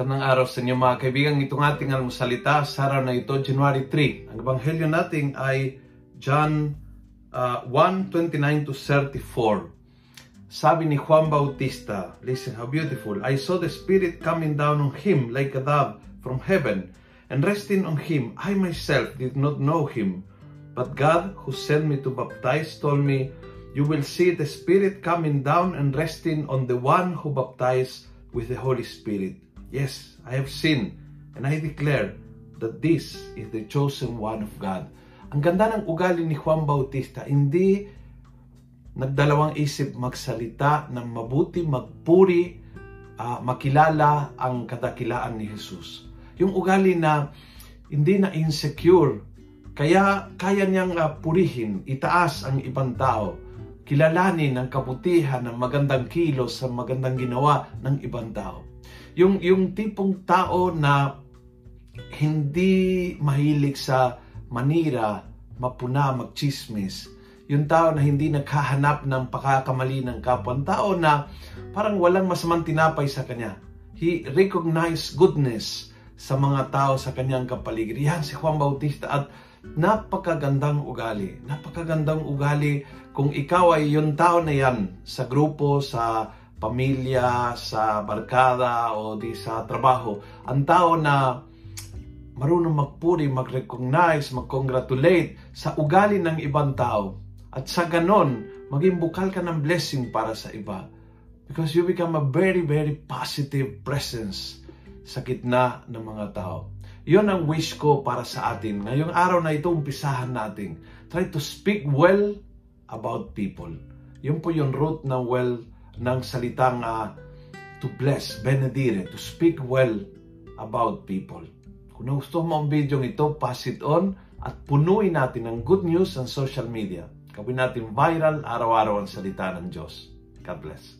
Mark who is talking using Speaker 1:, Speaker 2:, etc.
Speaker 1: Magandang araw sa inyo mga kaibigan. Itong ating almusalita sa araw na ito, January 3. Ang ebanghelyo natin ay John uh, 1:29 to 34. Sabi ni Juan Bautista, listen how beautiful. I saw the Spirit coming down on him like a dove from heaven and resting on him. I myself did not know him, but God who sent me to baptize told me, you will see the Spirit coming down and resting on the one who baptized with the Holy Spirit. Yes, I have seen and I declare that this is the chosen one of God. Ang ganda ng ugali ni Juan Bautista, hindi nagdalawang isip magsalita ng mabuti, magpuri, uh, makilala ang kadakilaan ni Jesus. Yung ugali na hindi na insecure, kaya kaya niyang uh, purihin, itaas ang ibang tao, kilalanin ang kabutihan ng magandang kilos sa magandang ginawa ng ibang tao. Yung, yung tipong tao na hindi mahilig sa manira, mapuna, magchismis. Yung tao na hindi naghahanap ng pakakamali ng kapwa. tao na parang walang masamang tinapay sa kanya. He recognized goodness sa mga tao sa kanyang kapaligid. Yan si Juan Bautista at napakagandang ugali. Napakagandang ugali kung ikaw ay yung tao na yan sa grupo, sa pamilya, sa barkada o di sa trabaho. Ang tao na marunong magpuri, mag-recognize, mag-congratulate sa ugali ng ibang tao. At sa ganon, maging bukal ka ng blessing para sa iba. Because you become a very, very positive presence sa gitna ng mga tao. Yon ang wish ko para sa atin. Ngayong araw na ito, umpisahan natin. Try to speak well about people. Yun po yung root ng well ng salitang uh, to bless, benedire, to speak well about people. Kung gusto mo ang video ito, pass it on at punuin natin ng good news sa social media. Gawin natin viral araw-araw ang salita ng Diyos. God bless.